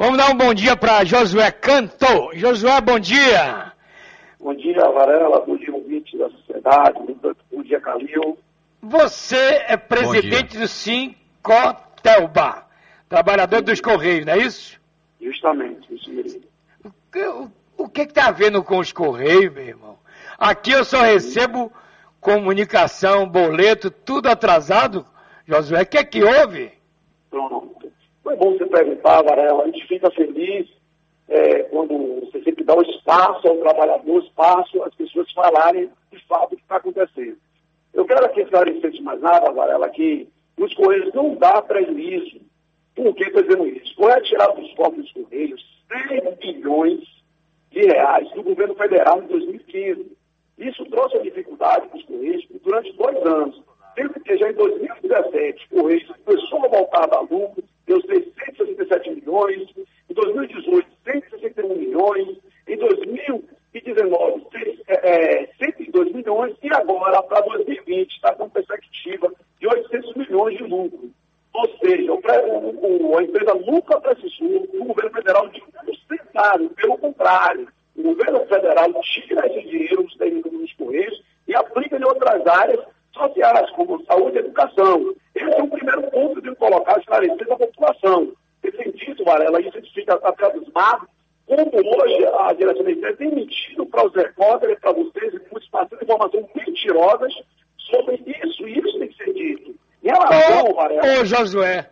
Vamos dar um bom dia para Josué Canto. Josué, bom dia. Bom dia, Varela. Bom dia, ouvinte da sociedade. Bom dia, Calil. Você é presidente do Sincotelba, trabalhador dos Correios, não é isso? Justamente, isso mesmo. O que, o, o que está havendo com os Correios, meu irmão? Aqui eu só recebo comunicação, boleto, tudo atrasado. Josué, o que é que houve? Pronto. Foi bom você perguntar, Varela. A gente fica feliz é, quando você sempre dá o espaço ao trabalhador, espaço às pessoas falarem de fato o que está acontecendo. Eu quero aqui esclarecer de mais nada, Varela, que os Correios não dá prejuízo. Por que estou isso? Foi tirado dos cofres dos Correios 100 bilhões de reais do governo federal em 2015. Isso trouxe a dificuldade para os Correios durante dois anos. Sendo que já em 2017, o Correios começou a voltar a dar lucro, deu 667 milhões, em 2018, 161 milhões, em 2019, é, 102 milhões, e agora, para 2020, está com perspectiva de 800 milhões de lucro. Ou seja, o, o, a empresa lucra para esse sul, o governo federal de um pelo contrário. O governo federal tira esse dinheiro dos terrenos dos Correios e aplica em outras áreas sociais, como saúde e educação. Esse é o primeiro ponto de colocar, a população. Nesse sentido, Varela, isso fica até mares, como hoje a direção da tem mentido para os repórteres, para vocês, e muitos passando informações mentirosas sobre isso, e isso tem que ser dito. Em relação, ô, Varela... Ô, Josué,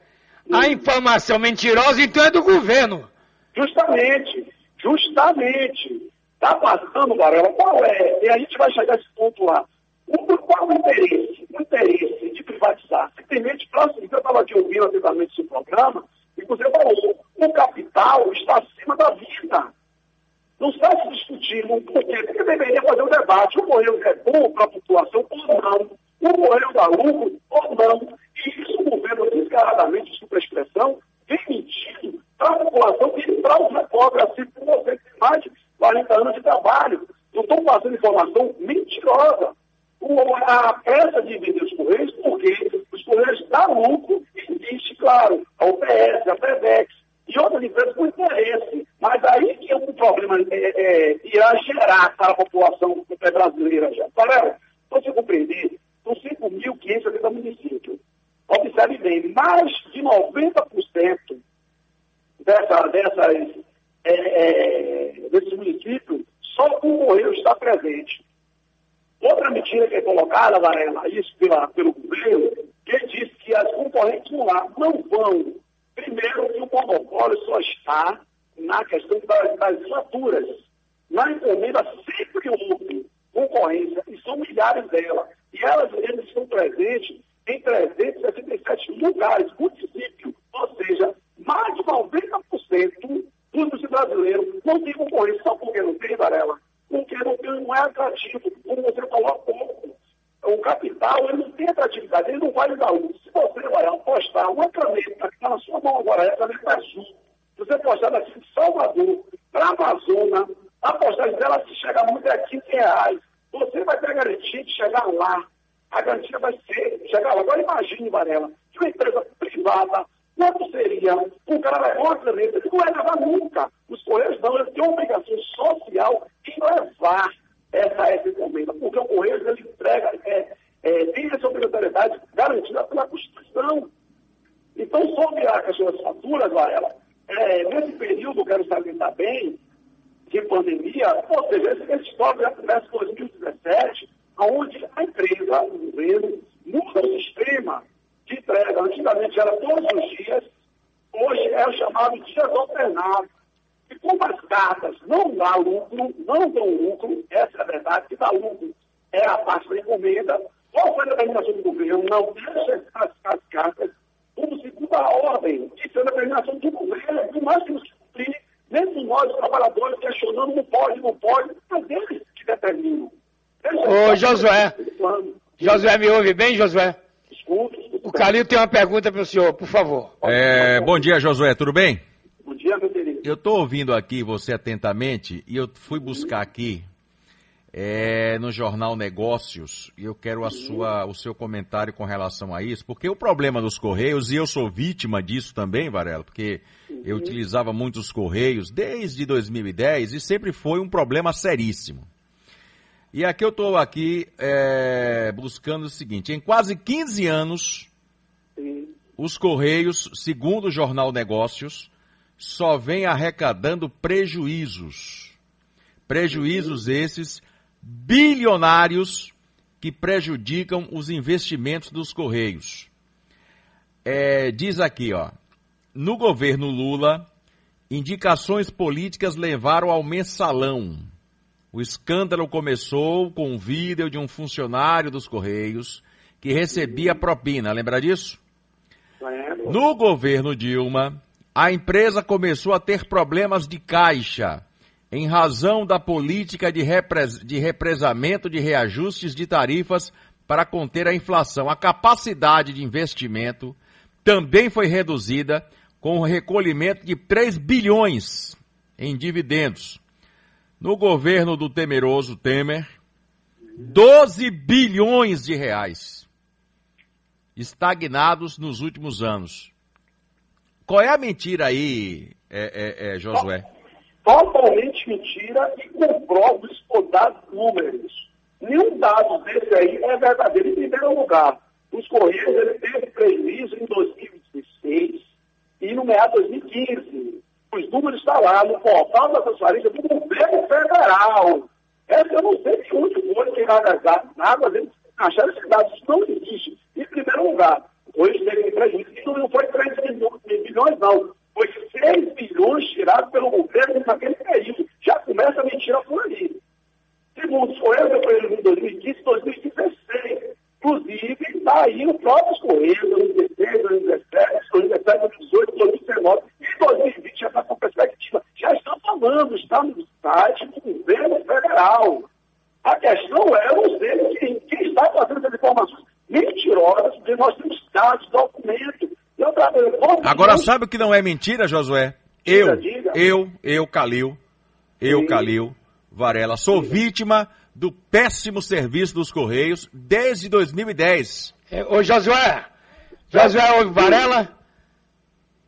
a informação mentirosa então é do governo. Justamente, justamente. Está passando, Varela, qual é? E a gente vai chegar a esse ponto lá. O, qual o interesse? O interesse de privatizar. Simplesmente, próximo, eu estava aqui ouvindo atentamente esse programa, e você falou, o capital está acima da vida. Não está se discutindo por quê? Porque deveria fazer um debate. O Correio é bom para a população ou não? O Correio dá lucro ou não? E isso o governo, descaradamente, desculpa a expressão, vem mentindo para a população e para os repórteres, assim como você, que tem mais de 40 anos de trabalho. Não estão passando informação mentirosa. A pressa de vender os Correios, porque os Correios dão lucro, existe, claro, a UPS, a FedEx e outras empresas com interesse. Mas aí que o problema é, é, irá gerar para a população brasileira já. Galera, para você compreender, são 5.580 municípios. Observe bem, mais de 90% dessa, dessas, é, é, desses municípios, só o Correio está presente. Outra mentira que é colocada, Varela, isso pela, pelo governo, que diz que as concorrentes vão lá. Não vão. Primeiro que o monopólio só está na questão das, das faturas. Na encomenda sempre houve concorrência, e são milhares delas. E elas, eles estão presentes em 367 lugares, municípios. Ou seja, mais de 90% dos brasileiros não tem concorrência. Só porque não tem, Varela? Porque não, é atrativo, como você falou pouco. O capital, ele não tem atratividade, ele não vai lhe dar lucro. Se você vai apostar uma caneta que está na sua mão agora, é a caneta azul, se você apostar daqui de Salvador para a Amazônia, a postagem dela, se chegar muito, é 15 reais. Você vai ter a garantia de chegar lá. A garantia vai ser chegar lá. Agora imagine, Varela, que uma empresa privada Quanto seria o cara levar uma caneta? Ele não vai levar nunca. Os Correios não, eles têm uma obrigação social levar essa, encomenda, porque o Correios ele entrega, é, é, tem essa obrigatoriedade garantida pela Constituição. Então, sobre a questão das faturas, Varela, é, nesse período, quero salientar bem, de pandemia, ou seja, esse, esse histórico já começa em 2017, onde a empresa, o governo, muda o sistema de entrega. Antigamente era todos os dias, hoje é o chamado dias alternados. E como as cartas não dão lucro, não dão lucro, essa é a verdade, que dá lucro é a parte da encomenda, qual foi a determinação do governo? Não deixa as, as cartas como segunda ordem. Isso é a determinação do governo, por mais que nos cumprir, mesmo nós, trabalhadores, questionando, não pode, não pode, mas eles que determinam. Ô, Josué. Josué, me ouve bem, Josué? Escuto. O Calil tem uma pergunta para o senhor, por favor. É, bom dia, Josué, tudo bem? Bom dia, meu querido. Eu estou ouvindo aqui você atentamente e eu fui buscar aqui é, no jornal Negócios e eu quero a sua, o seu comentário com relação a isso, porque o problema dos Correios, e eu sou vítima disso também, Varela, porque eu utilizava muito os Correios desde 2010 e sempre foi um problema seríssimo. E aqui eu estou aqui é, buscando o seguinte, em quase 15 anos, os Correios, segundo o jornal Negócios, só vem arrecadando prejuízos. Prejuízos esses bilionários que prejudicam os investimentos dos Correios. É, diz aqui, ó, no governo Lula, indicações políticas levaram ao mensalão. O escândalo começou com um vídeo de um funcionário dos Correios que recebia propina, lembra disso? No governo Dilma, a empresa começou a ter problemas de caixa em razão da política de, repres, de represamento de reajustes de tarifas para conter a inflação. A capacidade de investimento também foi reduzida com o recolhimento de 3 bilhões em dividendos. No governo do temeroso Temer, 12 bilhões de reais estagnados nos últimos anos. Qual é a mentira aí, é, é, é, Josué? totalmente mentira e comprovo isso por dados números. Nenhum dado desse aí é verdadeiro. Em primeiro lugar, os Correios ele teve prejuízo em 2016 e no meado 2015. Os números estão lá no portal da transparência do governo federal. Essa eu não sei de onde foi que nada, nada, às vezes acharam esses dados não existem. Em primeiro lugar, hoje teve prejuízo, e não foi 3 bilhões, não foi 6 bilhões tirados pelo governo naquele período. Já começa a mentira por aí. Segundo os Correios, foi em 2015 2016. Inclusive, está aí o próprio Correios, 2016, 2017, 2017, 2018, 2019 e 2020 já está com perspectiva. Já estão falando, está no site do governo federal. A questão é, eu sei quem, quem está fazendo essas informações mentirosas, porque nós temos dados, documentos, Agora sabe o que não é mentira, Josué? Eu, eu, eu, Calil, eu, Calil, Varela, sou vítima do péssimo serviço dos Correios desde 2010. É, ô Josué, Josué ô, Varela?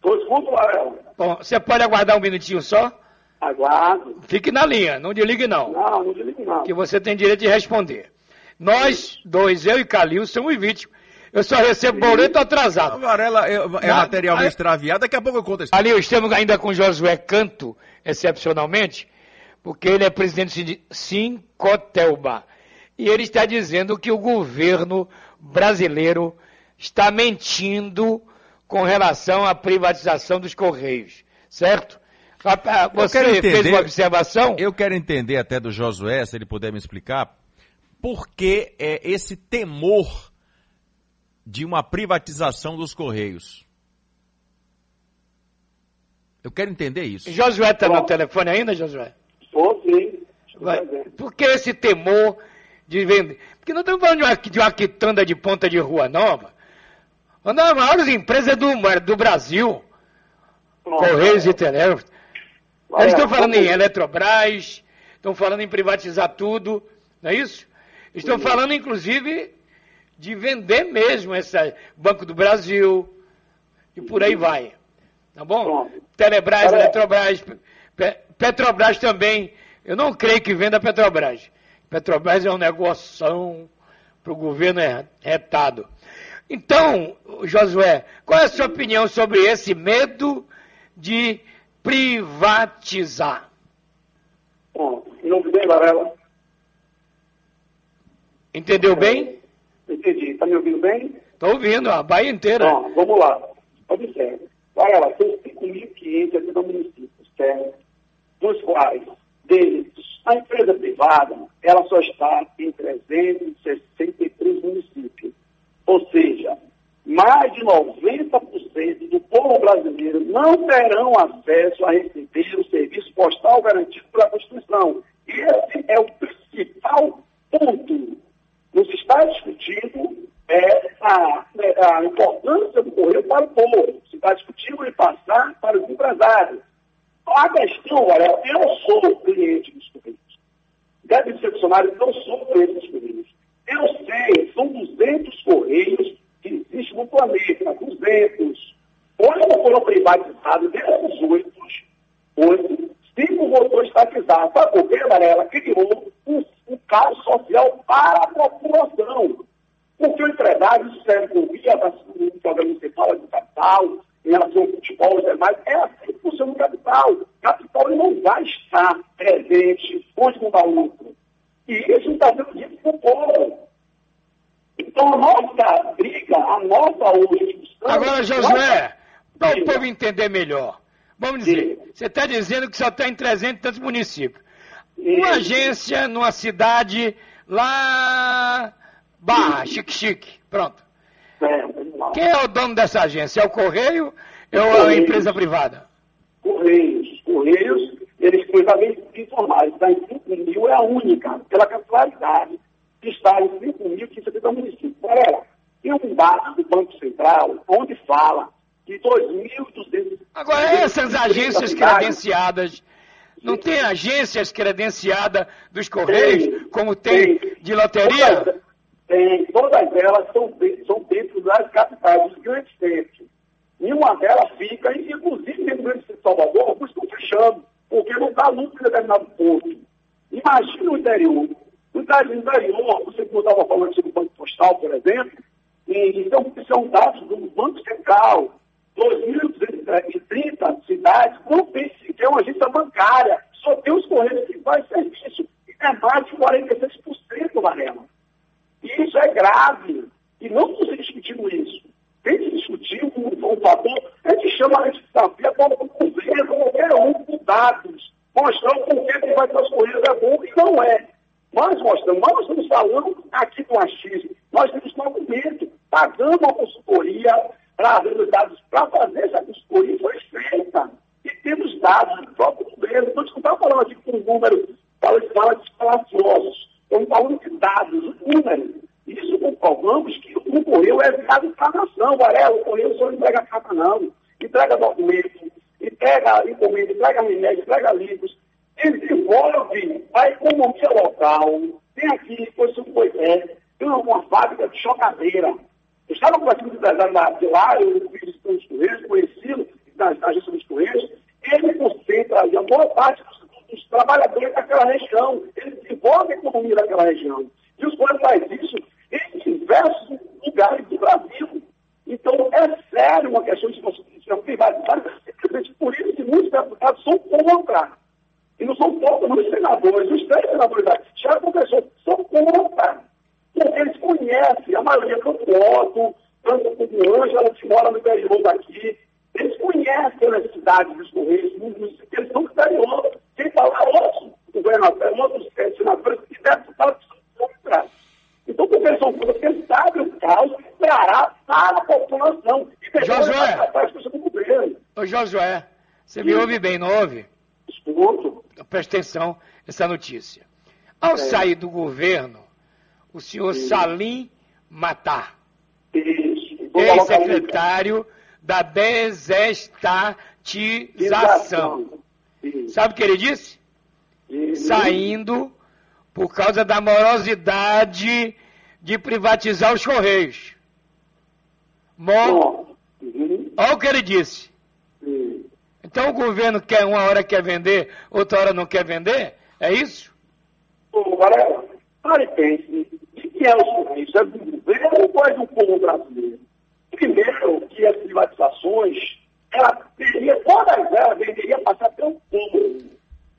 Tô escuto, Varela. Bom, você pode aguardar um minutinho só? Aguardo. Fique na linha, não desligue não. Não, não desligue não. Que você tem direito de responder. Nós dois, eu e Calil, somos vítimas eu só recebo boleto atrasado. Varela é, é Na, material extraviado, daqui a pouco eu conto isso. Ali estamos ainda com Josué Canto, excepcionalmente, porque ele é presidente de Sincotelba. E ele está dizendo que o governo brasileiro está mentindo com relação à privatização dos Correios, certo? Você entender, fez uma observação? Eu quero entender até do Josué, se ele puder me explicar, por que é esse temor de uma privatização dos Correios. Eu quero entender isso. Josué está no telefone ainda, Josué? Estou, sim. Por que esse temor de vender? Porque não estamos falando de uma, de uma quitanda de ponta de rua nova. Uma das maiores empresas do, do Brasil. Nossa. Correios e Telégrafos. Eles estão falando em Eletrobras, estão falando em privatizar tudo, não é isso? Estão falando, inclusive, de vender mesmo esse Banco do Brasil e por aí vai. Tá bom? bom. Telebrás, Eletrobras, Petrobras também. Eu não creio que venda Petrobras. Petrobras é um negócio para o governo é retado. Então, Josué, qual é a sua opinião sobre esse medo de privatizar? Bom, não bem, Varela. Entendeu bem? Entendi. Está me ouvindo bem? Estou ouvindo, a Bahia inteira. Bom, vamos lá. Observe. Lá, são 5.500 aqui no município, certo? Dos quais, deles, a empresa privada, ela só está em 363 municípios. Ou seja, mais de 90% do povo brasileiro não terão acesso a receber o serviço postal garantido pela Constituição. Esse é o principal ponto nos está discutindo é, a, a, importância do correio para o povo, se está discutindo em passar para os empresários. A questão, olha, eu sou cliente dos correios. devem ser funcionários não sobre esses Correios. Eu sei, são 200 Correios que existem no planeta, 200. Oito foram privatizados, desses oito, oito, cinco voltou estatizado. Sabe por quê, Varela? Criou um, um social para a população. Porque o empresário, isso serve por via do programa fala de capital, em relação ao futebol e demais, é assim que funciona o capital. O capital não vai estar presente onde não dá lucro. E isso está sendo dito para o povo. Então, a nossa briga, a nossa hoje... Agora, Josué, para o povo entender melhor, vamos dizer, Sim. você está dizendo que só está em 300 e tantos municípios. Uma agência numa cidade lá... Barra, chique-chique, pronto. É, Quem é o dono dessa agência? É o Correio ou é a empresa privada? Correios. Correios, eles precisamente informaram, está em 5 mil, a única, pela capitalidade, que está em 5 mil, que isso aqui dá município. Galera, tem um dado do Banco Central onde fala que 2.200... Agora, essas agências credenciadas... Não tem agências credenciadas dos Correios, tem, como tem, tem, de loteria? Tem, todas elas são, são dentro das capitais, dos grandes centros. Nenhuma delas fica, inclusive dentro do grande Salvador, alguns estão fechando, porque não dá lucro em determinado ponto. Imagina o interior. No interior, você estava falando sobre o Banco Postal, por exemplo, e, então, são dados do Banco Central. 2.230 cidades não tem sequer uma agência bancária. Só tem os Correios que faz serviço. E é mais de 46% da renda. E isso é grave. E não se discutindo isso. Tem discutir um, um fator. A gente chama a desafio para o governo, qualquer um, com dados, mostrando por que vai transcorrer é bom e não é. Nós mostramos, nós estamos falando aqui do achismo. Nós temos um argumento, pagando uma consultoria para ver dados, para fazer essa consultoria foi feita. E temos dados do próprio governo. Então, a não está falando aqui com um número, fala, fala de falaciosos. Estamos falando de dados, números. Isso comprovamos que o correio é viado para a nação. Varela, o correio só entrega carta, não. Entrega documento, entrega encomenda, entrega minério, entrega livros. Desenvolve a economia local. Tem aqui, foi isso foi é, tem uma fábrica de chocadeira. Eu estava com o empresário de lá, eu fiz os Correios, conheci-lo, da agência dos Correios. Ele concentra a boa parte dos os trabalhadores daquela região. Ele desenvolve a economia daquela região. E os Correios faz isso em diversos lugares do Brasil. Então, é sério uma questão de privatizar, simplesmente por isso que muitos deputados são contra. E não são contra os senadores, os três senadores da Thiago Professor são contra. Porque eles conhecem, a maioria tanto Otto, tanto como Ângela, que mora no interior daqui, eles conhecem a necessidade dos Correios, eles são do interior. Quem fala é outros governadores, outros senadores que deputados são contra. Então, eles são contra, porque sabem o caos que trará para a população. E depois Josué. para as pessoas do governo. Ô, Josué, você me ouve bem, não ouve? Escuto. Presta atenção nessa notícia. Ao é. sair do governo, o senhor. Salim Matar, ex-secretário da desestatização. Sabe o que ele disse? Saindo por causa da morosidade de privatizar os Correios. Bom, uhum. olha o que ele disse. Então o governo quer uma hora quer vender, outra hora não quer vender? É isso? Agora, pare e pense. O que é os Correios? É do governo ou é do povo brasileiro? Primeiro, que as privatizações, ela teria, todas elas deveriam passar pelo povo.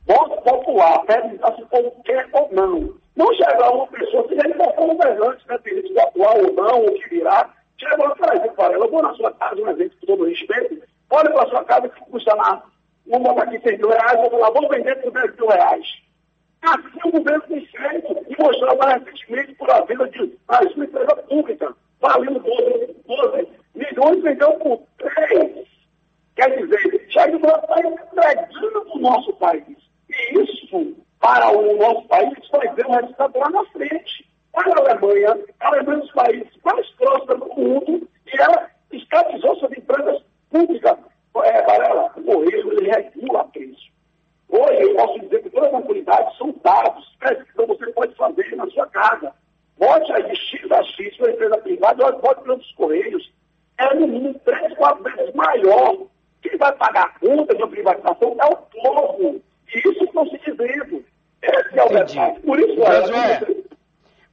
Voto popular, perguntar se o povo quer ou não. Não chegar uma pessoa, se ele for governante, independente do atual ou não, ou que virá, chega lá para ela, eu vou na sua casa, um exemplo com todo respeito, olha para a sua casa que custa lá, vamos botar aqui 100 mil reais, vou falar, vou vender por 10 mil reais. Assim o governo tem feito e mostrava recentemente por a venda de uma empresa pública valendo 12, 12 milhões, vendeu por 3. Quer dizer, Jair Bolsonaro está entregando o nosso país. E isso, para o nosso país, vai ver um resultado lá na frente. Olha a Alemanha, a Alemanha é um dos países mais próximos do mundo, e ela estatizou suas empresas públicas. É, Varela, o Correio, ele regula preço. Hoje, eu posso dizer que toda a tranquilidade são dados, pesquisa nada. Bote aí X a X para a empresa privada, bote para os Correios. É no mínimo três, quatro vezes maior. Quem vai pagar a conta de uma privatização é o povo. E isso estão se dizendo. Esse é o verdade. Por isso, Josué,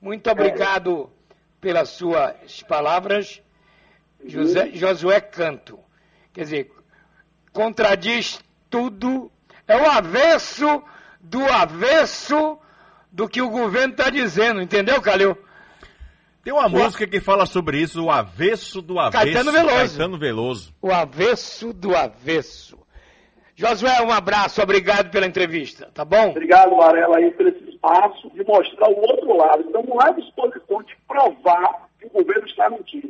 muito obrigado é. pelas suas palavras. José, Josué Canto. Quer dizer, contradiz tudo. É o avesso do avesso do que o governo está dizendo, entendeu, Calil? Tem uma o música que fala sobre isso, o avesso do avesso. Caetano Veloso. Caetano Veloso. O avesso do avesso. Josué, um abraço, obrigado pela entrevista, tá bom? Obrigado, Varela, aí, por esse espaço de mostrar o outro lado. Estamos à disposição de provar que o governo está mentindo.